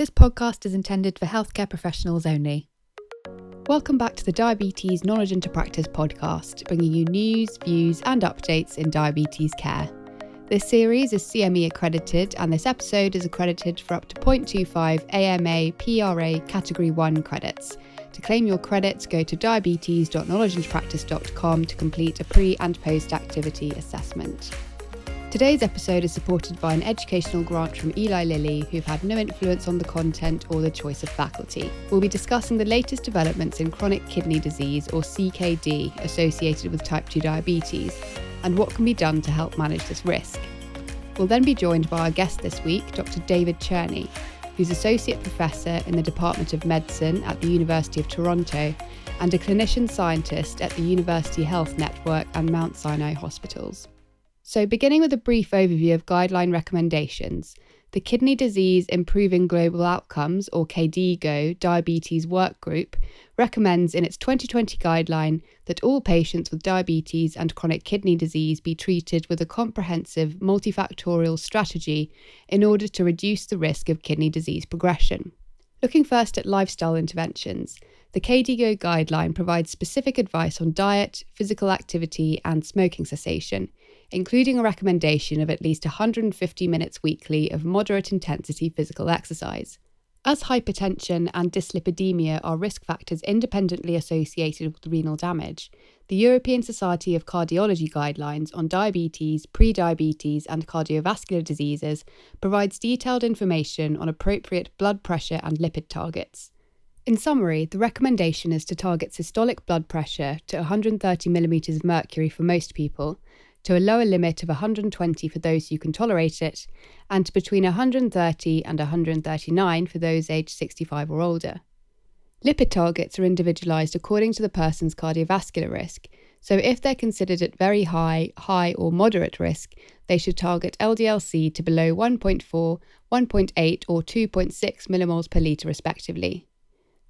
This podcast is intended for healthcare professionals only. Welcome back to the Diabetes Knowledge into Practice podcast, bringing you news, views, and updates in diabetes care. This series is CME accredited, and this episode is accredited for up to 0.25 AMA PRA Category 1 credits. To claim your credits, go to diabetes.knowledgeintopractice.com to complete a pre and post activity assessment. Today's episode is supported by an educational grant from Eli Lilly, who've had no influence on the content or the choice of faculty. We'll be discussing the latest developments in chronic kidney disease, or CKD, associated with type 2 diabetes, and what can be done to help manage this risk. We'll then be joined by our guest this week, Dr. David Cherney, who's Associate Professor in the Department of Medicine at the University of Toronto and a clinician scientist at the University Health Network and Mount Sinai Hospitals. So, beginning with a brief overview of guideline recommendations, the Kidney Disease Improving Global Outcomes, or KDIGO, Diabetes Work Group recommends in its 2020 guideline that all patients with diabetes and chronic kidney disease be treated with a comprehensive multifactorial strategy in order to reduce the risk of kidney disease progression. Looking first at lifestyle interventions, the KDIGO guideline provides specific advice on diet, physical activity, and smoking cessation, including a recommendation of at least 150 minutes weekly of moderate intensity physical exercise. As hypertension and dyslipidemia are risk factors independently associated with renal damage, the European Society of Cardiology guidelines on diabetes, prediabetes, and cardiovascular diseases provides detailed information on appropriate blood pressure and lipid targets. In summary, the recommendation is to target systolic blood pressure to 130 millimeters of mercury for most people, to a lower limit of 120 for those who can tolerate it, and to between 130 and 139 for those aged 65 or older. Lipid targets are individualised according to the person's cardiovascular risk, so if they're considered at very high, high, or moderate risk, they should target LDLC to below 1.4, 1.8, or 2.6 millimoles per litre respectively.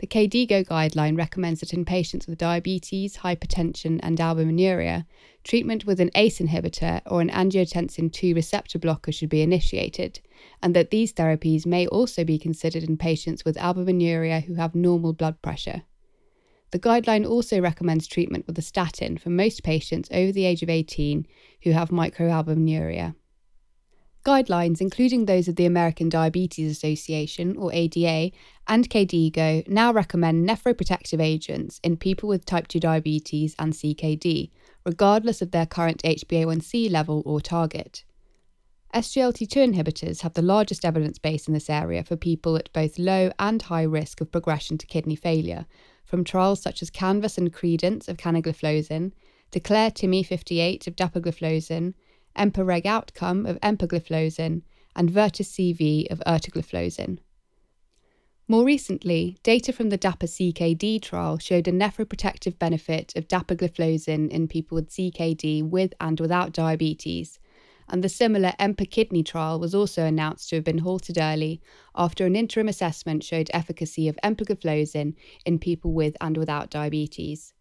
The KDIGO guideline recommends that in patients with diabetes, hypertension, and albuminuria, treatment with an ACE inhibitor or an angiotensin II receptor blocker should be initiated, and that these therapies may also be considered in patients with albuminuria who have normal blood pressure. The guideline also recommends treatment with a statin for most patients over the age of 18 who have microalbuminuria. Guidelines, including those of the American Diabetes Association, or ADA, and KDIGO, now recommend nephroprotective agents in people with type 2 diabetes and CKD, regardless of their current HbA1c level or target. SGLT2 inhibitors have the largest evidence base in this area for people at both low and high risk of progression to kidney failure, from trials such as Canvas and Credence of canagliflozin, Declare TIMI 58 of dapagliflozin, EMPA-REG outcome of empagliflozin, and VERTIS CV of ertugliflozin. More recently, data from the DAPA CKD trial showed a nephroprotective benefit of dapagliflozin in people with CKD with and without diabetes, and the similar EMPA kidney trial was also announced to have been halted early after an interim assessment showed efficacy of empagliflozin in people with and without diabetes.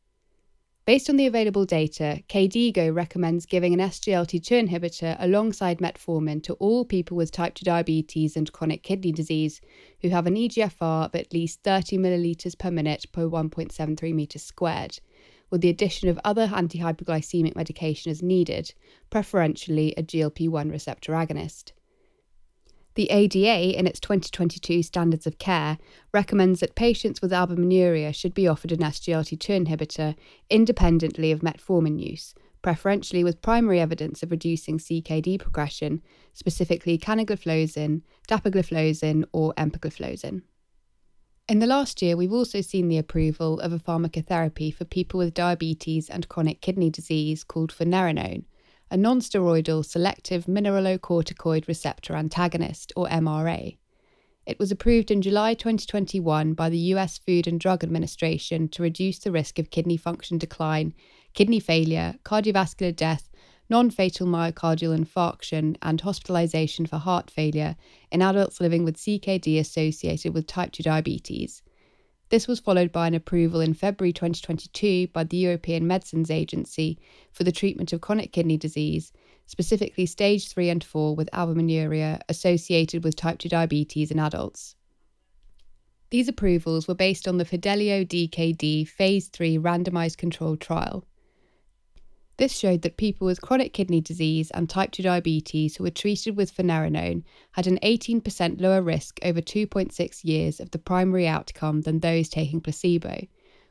Based on the available data, KDIGO recommends giving an SGLT2 inhibitor alongside metformin to all people with type 2 diabetes and chronic kidney disease who have an EGFR of at least 30 millilitres per minute per 1.73 metres squared, with the addition of other antihypoglycemic medication as needed, preferentially a GLP 1 receptor agonist. The ADA, in its 2022 Standards of Care, recommends that patients with albuminuria should be offered an SGLT2 inhibitor independently of metformin use, preferentially with primary evidence of reducing CKD progression, specifically canagliflozin, dapagliflozin, or empagliflozin. In the last year, we've also seen the approval of a pharmacotherapy for people with diabetes and chronic kidney disease called finerenone, a nonsteroidal selective mineralocorticoid receptor antagonist, or MRA. It was approved in July 2021 by the US Food and Drug Administration to reduce the risk of kidney function decline, kidney failure, cardiovascular death, non fatal myocardial infarction, and hospitalization for heart failure in adults living with CKD associated with type 2 diabetes. This was followed by an approval in February 2022 by the European Medicines Agency for the treatment of chronic kidney disease, specifically stage 3 and 4 with albuminuria associated with type 2 diabetes in adults. These approvals were based on the Fidelio DKD Phase 3 randomized controlled trial. This showed that people with chronic kidney disease and type 2 diabetes who were treated with finerenone had an 18% lower risk over 2.6 years of the primary outcome than those taking placebo,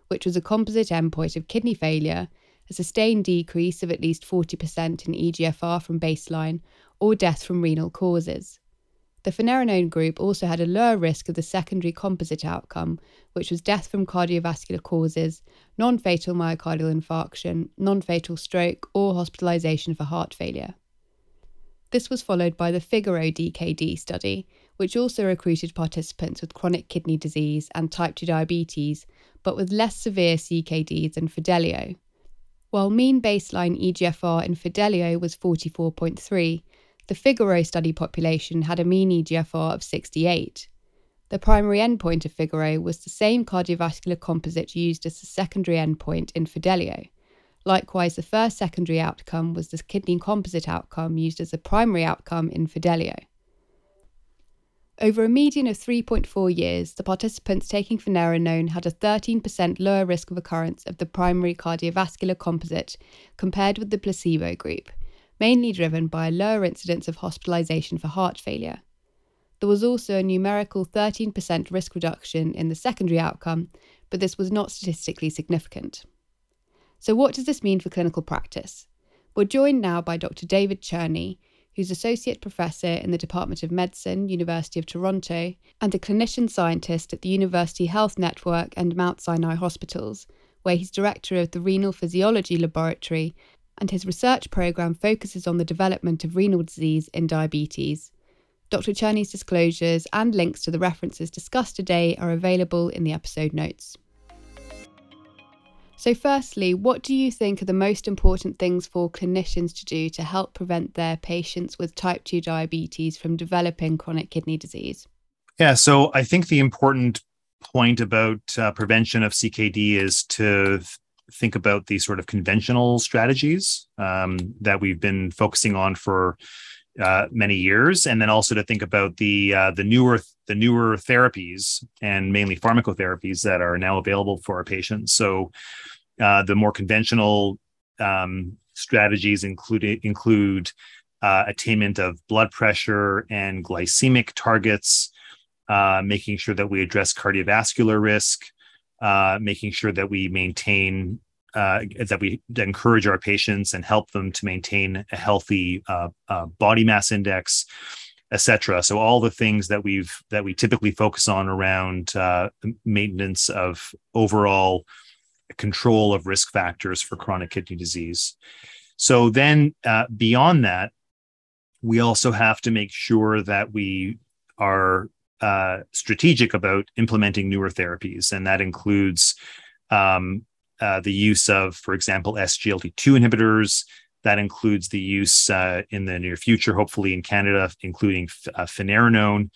which was a composite endpoint of kidney failure, a sustained decrease of at least 40% in EGFR from baseline, or death from renal causes. The finerenone group also had a lower risk of the secondary composite outcome, which was death from cardiovascular causes, non fatal myocardial infarction, non fatal stroke, or hospitalisation for heart failure. This was followed by the Figaro DKD study, which also recruited participants with chronic kidney disease and type 2 diabetes, but with less severe CKD than Fidelio. While mean baseline EGFR in Fidelio was 44.3, the Figaro study population had a mean EGFR of 68. The primary endpoint of Figaro was the same cardiovascular composite used as the secondary endpoint in Fidelio. Likewise, the first secondary outcome was the kidney composite outcome used as the primary outcome in Fidelio. Over a median of 3.4 years, the participants taking finerenone had a 13% lower risk of occurrence of the primary cardiovascular composite compared with the placebo group, mainly driven by a lower incidence of hospitalisation for heart failure. There was also a numerical 13% risk reduction in the secondary outcome, but this was not statistically significant. So, what does this mean for clinical practice? We're joined now by Dr. David Cherney, who's Associate Professor in the Department of Medicine, University of Toronto, and a clinician scientist at the University Health Network and Mount Sinai Hospitals, where he's Director of the Renal Physiology Laboratory and his research programme focuses on the development of renal disease in diabetes. Dr. Cherney's disclosures and links to the references discussed today are available in the episode notes. So, firstly, what do you think are the most important things for clinicians to do to help prevent their patients with type 2 diabetes from developing chronic kidney disease? Yeah, so I think the important point about uh, prevention of CKD is to think about the sort of conventional strategies um, that we've been focusing on for uh, many years, and then also to think about the uh, the newer the newer therapies and mainly pharmacotherapies that are now available for our patients. So, uh, the more conventional um, strategies include include uh, attainment of blood pressure and glycemic targets, uh, making sure that we address cardiovascular risk, uh, making sure that we maintain uh, that we encourage our patients and help them to maintain a healthy uh, uh, body mass index, etc. So all the things that we've that we typically focus on around uh, maintenance of overall control of risk factors for chronic kidney disease. So then beyond that, we also have to make sure that we are uh, strategic about implementing newer therapies, and that includes um, uh, the use of, for example, SGLT2 inhibitors. That includes the use uh, in the near future, hopefully in Canada, including uh, finerenone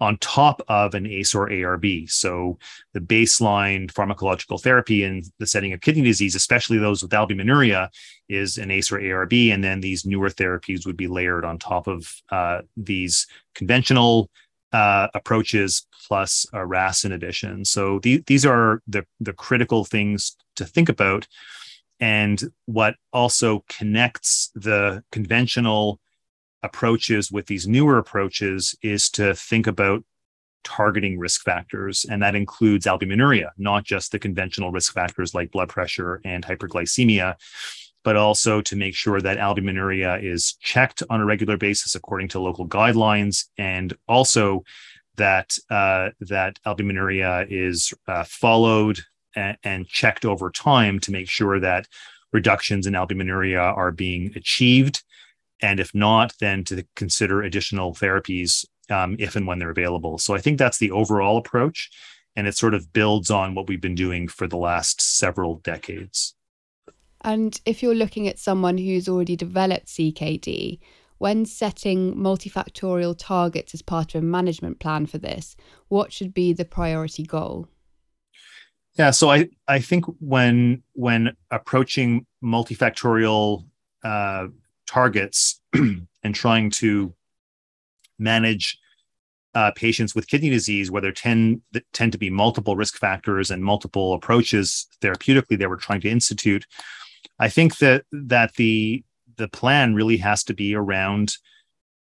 on top of an ACE or ARB. So the baseline pharmacological therapy in the setting of kidney disease, especially those with albuminuria, is an ACE or ARB. And then these newer therapies would be layered on top of uh, these conventional uh, approaches plus a RAS inhibition. So the, these are the, the critical things to think about. And what also connects the conventional approaches with these newer approaches is to think about targeting risk factors. And that includes albuminuria, not just the conventional risk factors like blood pressure and hyperglycemia, but also to make sure that albuminuria is checked on a regular basis according to local guidelines, and also that uh, that albuminuria is uh, followed and, and checked over time to make sure that reductions in albuminuria are being achieved, and if not, then to consider additional therapies um, if and when they're available. So I think that's the overall approach, and it sort of builds on what we've been doing for the last several decades. And if you're looking at someone who's already developed CKD, when setting multifactorial targets as part of a management plan for this, what should be the priority goal? Yeah, so I, I think when when approaching multifactorial uh, targets and trying to manage uh, patients with kidney disease, where there tend tend to be multiple risk factors and multiple approaches therapeutically that we're trying to institute, I think that that the the plan really has to be around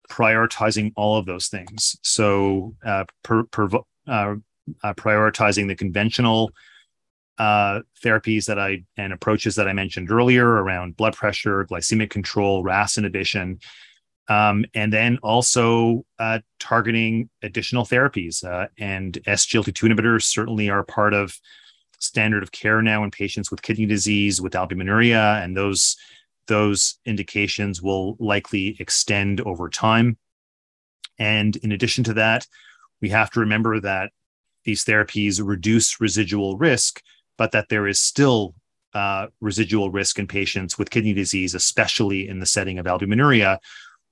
prioritizing all of those things. So, uh, per, per, uh, uh, prioritizing the conventional uh, therapies that I and approaches that I mentioned earlier around blood pressure, glycemic control, RAS inhibition, um, and then also uh, targeting additional therapies. Uh, and SGLT2 inhibitors certainly are part of standard of care now in patients with kidney disease with albuminuria, and those those indications will likely extend over time. And in addition to that, we have to remember that these therapies reduce residual risk, but that there is still uh, residual risk in patients with kidney disease, especially in the setting of albuminuria,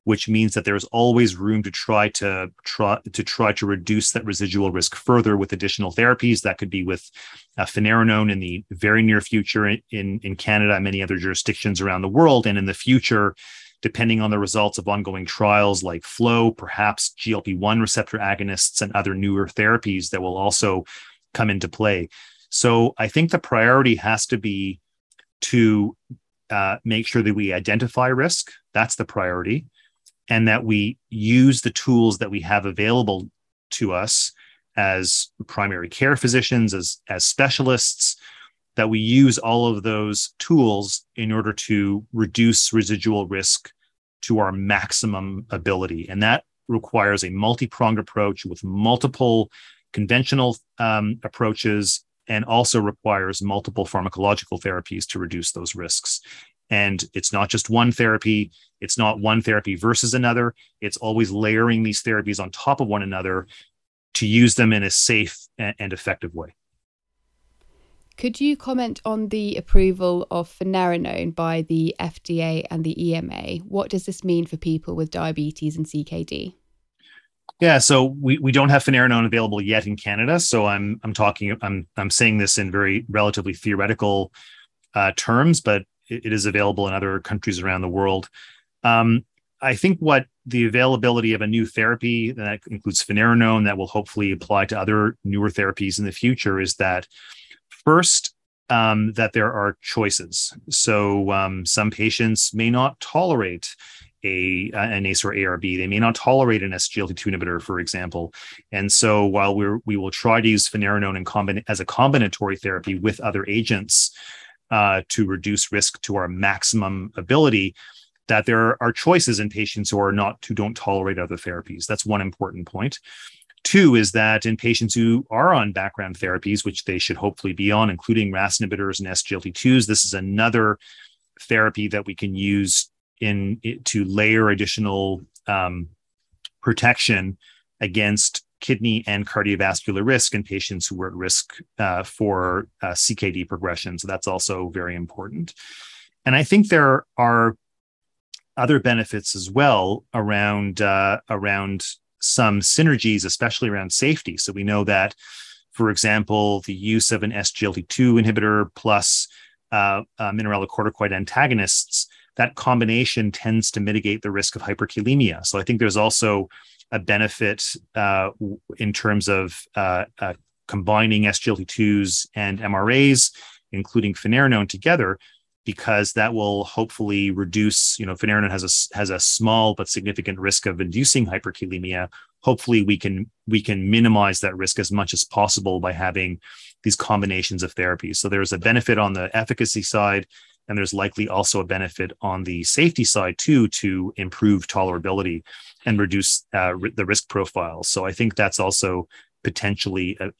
which means that there's always room to try to try to try to reduce that residual risk further with additional therapies. That could be with uh, finerenone in the very near future in in Canada and many other jurisdictions around the world, and in the future. Depending on the results of ongoing trials like FLOW, perhaps GLP 1 receptor agonists and other newer therapies that will also come into play. So I think the priority has to be to uh, make sure that we identify risk. That's the priority and that we use the tools that we have available to us as primary care physicians as as specialists that we use all of those tools in order to reduce residual risk to our maximum ability. And that requires a multi-pronged approach with multiple conventional um, approaches and also requires multiple pharmacological therapies to reduce those risks and it's not just one therapy, it's not one therapy versus another. It's always layering these therapies on top of one another to use them in a safe and effective way. Could you comment on the approval of finerenone by the FDA and the EMA? What does this mean for people with diabetes and CKD? Yeah, so we, we don't have finerenone available yet in Canada. So I'm I'm talking I'm I'm saying this in very relatively theoretical uh, terms, but it is available in other countries around the world. Um, I think what the availability of a new therapy that includes finerenone that will hopefully apply to other newer therapies in the future is that first um, that there are choices. So um, some patients may not tolerate a an ACE or ARB. They may not tolerate an SGLT2 inhibitor, for example. And so while we're we will try to use finerenone in combin- as a combinatory therapy with other agents, uh, to reduce risk to our maximum ability that there are choices in patients who are not who don't tolerate other therapies. That's one important point. Two is that in patients who are on background therapies which they should hopefully be on including ras inhibitors and sglt2s this is another therapy that we can use in to layer additional um, protection against kidney and cardiovascular risk in patients who were at risk uh, for uh, CKD progression. So that's also very important. And I think there are other benefits as well around uh, around some synergies, especially around safety. So we know that, for example, the use of an SGLT2 inhibitor plus uh, uh, mineralocorticoid antagonists, that combination tends to mitigate the risk of hyperkalemia. So I think there's also a benefit uh, in terms of uh, uh, combining SGLT2s and MRAs, including finerenone together, because that will hopefully reduce. You know, finerenone has a has a small but significant risk of inducing hyperkalemia. Hopefully, we can we can minimize that risk as much as possible by having these combinations of therapies. So there's a benefit on the efficacy side and there's likely also a benefit on the safety side too to improve tolerability and reduce uh, the risk profile. So I think that's also potentially a,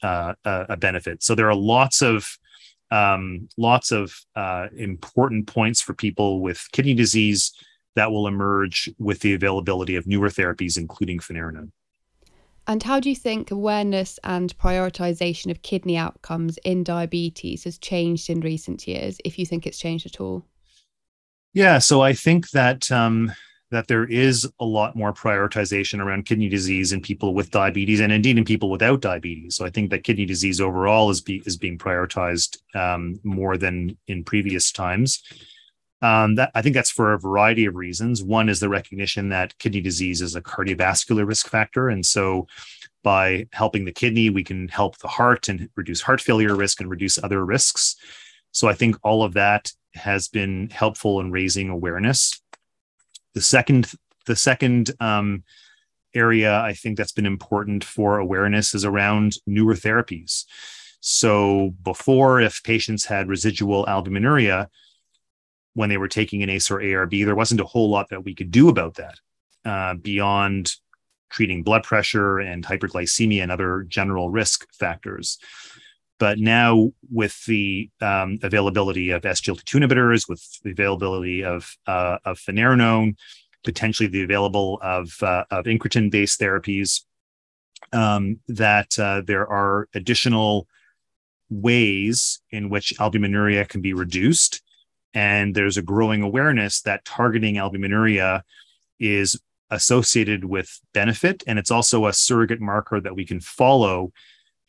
a, a benefit. So there are lots of um, lots of uh, important points for people with kidney disease that will emerge with the availability of newer therapies, including finerenone. And how do you think awareness and prioritization of kidney outcomes in diabetes has changed in recent years, if you think it's changed at all? Yeah, so I think that um, that there is a lot more prioritization around kidney disease in people with diabetes, and indeed in people without diabetes. So I think that kidney disease overall is be, is being prioritized um, more than in previous times. Um, that I think that's for a variety of reasons. One is the recognition that kidney disease is a cardiovascular risk factor, and so by helping the kidney, we can help the heart and reduce heart failure risk and reduce other risks. So I think all of that has been helpful in raising awareness. The second, the second um, area I think that's been important for awareness is around newer therapies. So before, if patients had residual albuminuria when they were taking an ACE or ARB, there wasn't a whole lot that we could do about that uh, beyond treating blood pressure and hyperglycemia and other general risk factors. But now, with the um, availability of SGLT2 inhibitors, with the availability of uh, of finerenone, potentially the available of uh, of incretin based therapies, um, that uh, there are additional ways in which albuminuria can be reduced, and there's a growing awareness that targeting albuminuria is associated with benefit, and it's also a surrogate marker that we can follow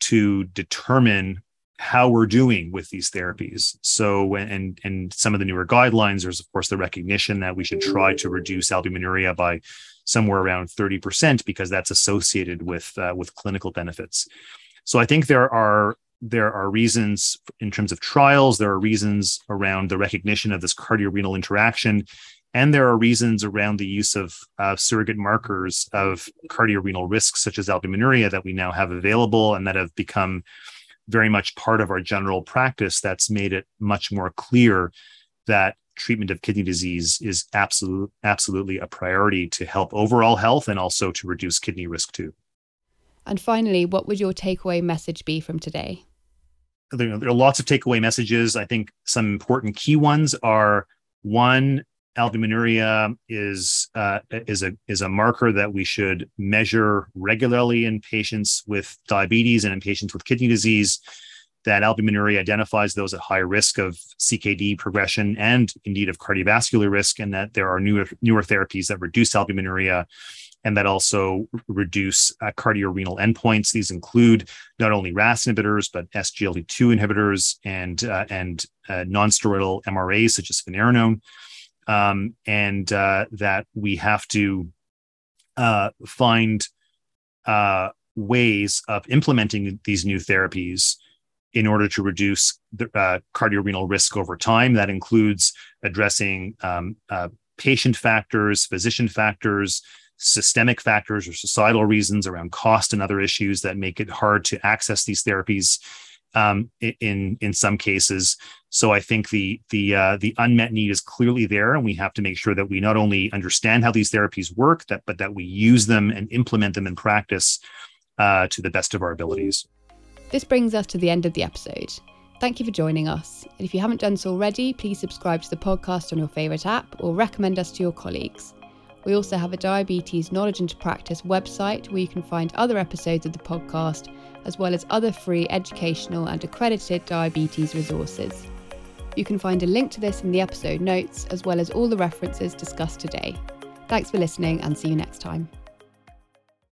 to determine how we're doing with these therapies. So, and and some of the newer guidelines, there's of course the recognition that we should try to reduce albuminuria by somewhere around 30% because that's associated with uh, with clinical benefits. So, I think there are there are reasons in terms of trials. There are reasons around the recognition of this cardiorenal interaction, and there are reasons around the use of uh, surrogate markers of cardiorenal risks such as albuminuria that we now have available and that have become very much part of our general practice that's made it much more clear that treatment of kidney disease is absolute, absolutely a priority to help overall health and also to reduce kidney risk too. And finally, what would your takeaway message be from today? There, there are lots of takeaway messages. I think some important key ones are one, albuminuria is uh, is a is a marker that we should measure regularly in patients with diabetes and in patients with kidney disease. That albuminuria identifies those at high risk of CKD progression and indeed of cardiovascular risk, and that there are newer newer therapies that reduce albuminuria and that also reduce uh, cardiorenal endpoints. These include not only RAS inhibitors but SGLT2 inhibitors and uh, and uh, non-steroidal MRAs such as finerenone um, and uh, that we have to uh, find uh, ways of implementing these new therapies in order to reduce the uh, cardiorenal risk over time. That includes addressing um, uh, patient factors, physician factors, systemic factors, or societal reasons around cost and other issues that make it hard to access these therapies um, in in some cases. So I think the the uh, the unmet need is clearly there, and we have to make sure that we not only understand how these therapies work, that but that we use them and implement them in practice uh, to the best of our abilities. This brings us to the end of the episode. Thank you for joining us. And if you haven't done so already, please subscribe to the podcast on your favourite app or recommend us to your colleagues. We also have a Diabetes Knowledge and Practice website where you can find other episodes of the podcast, as well as other free educational and accredited diabetes resources. You can find a link to this in the episode notes, as well as all the references discussed today. Thanks for listening and see you next time.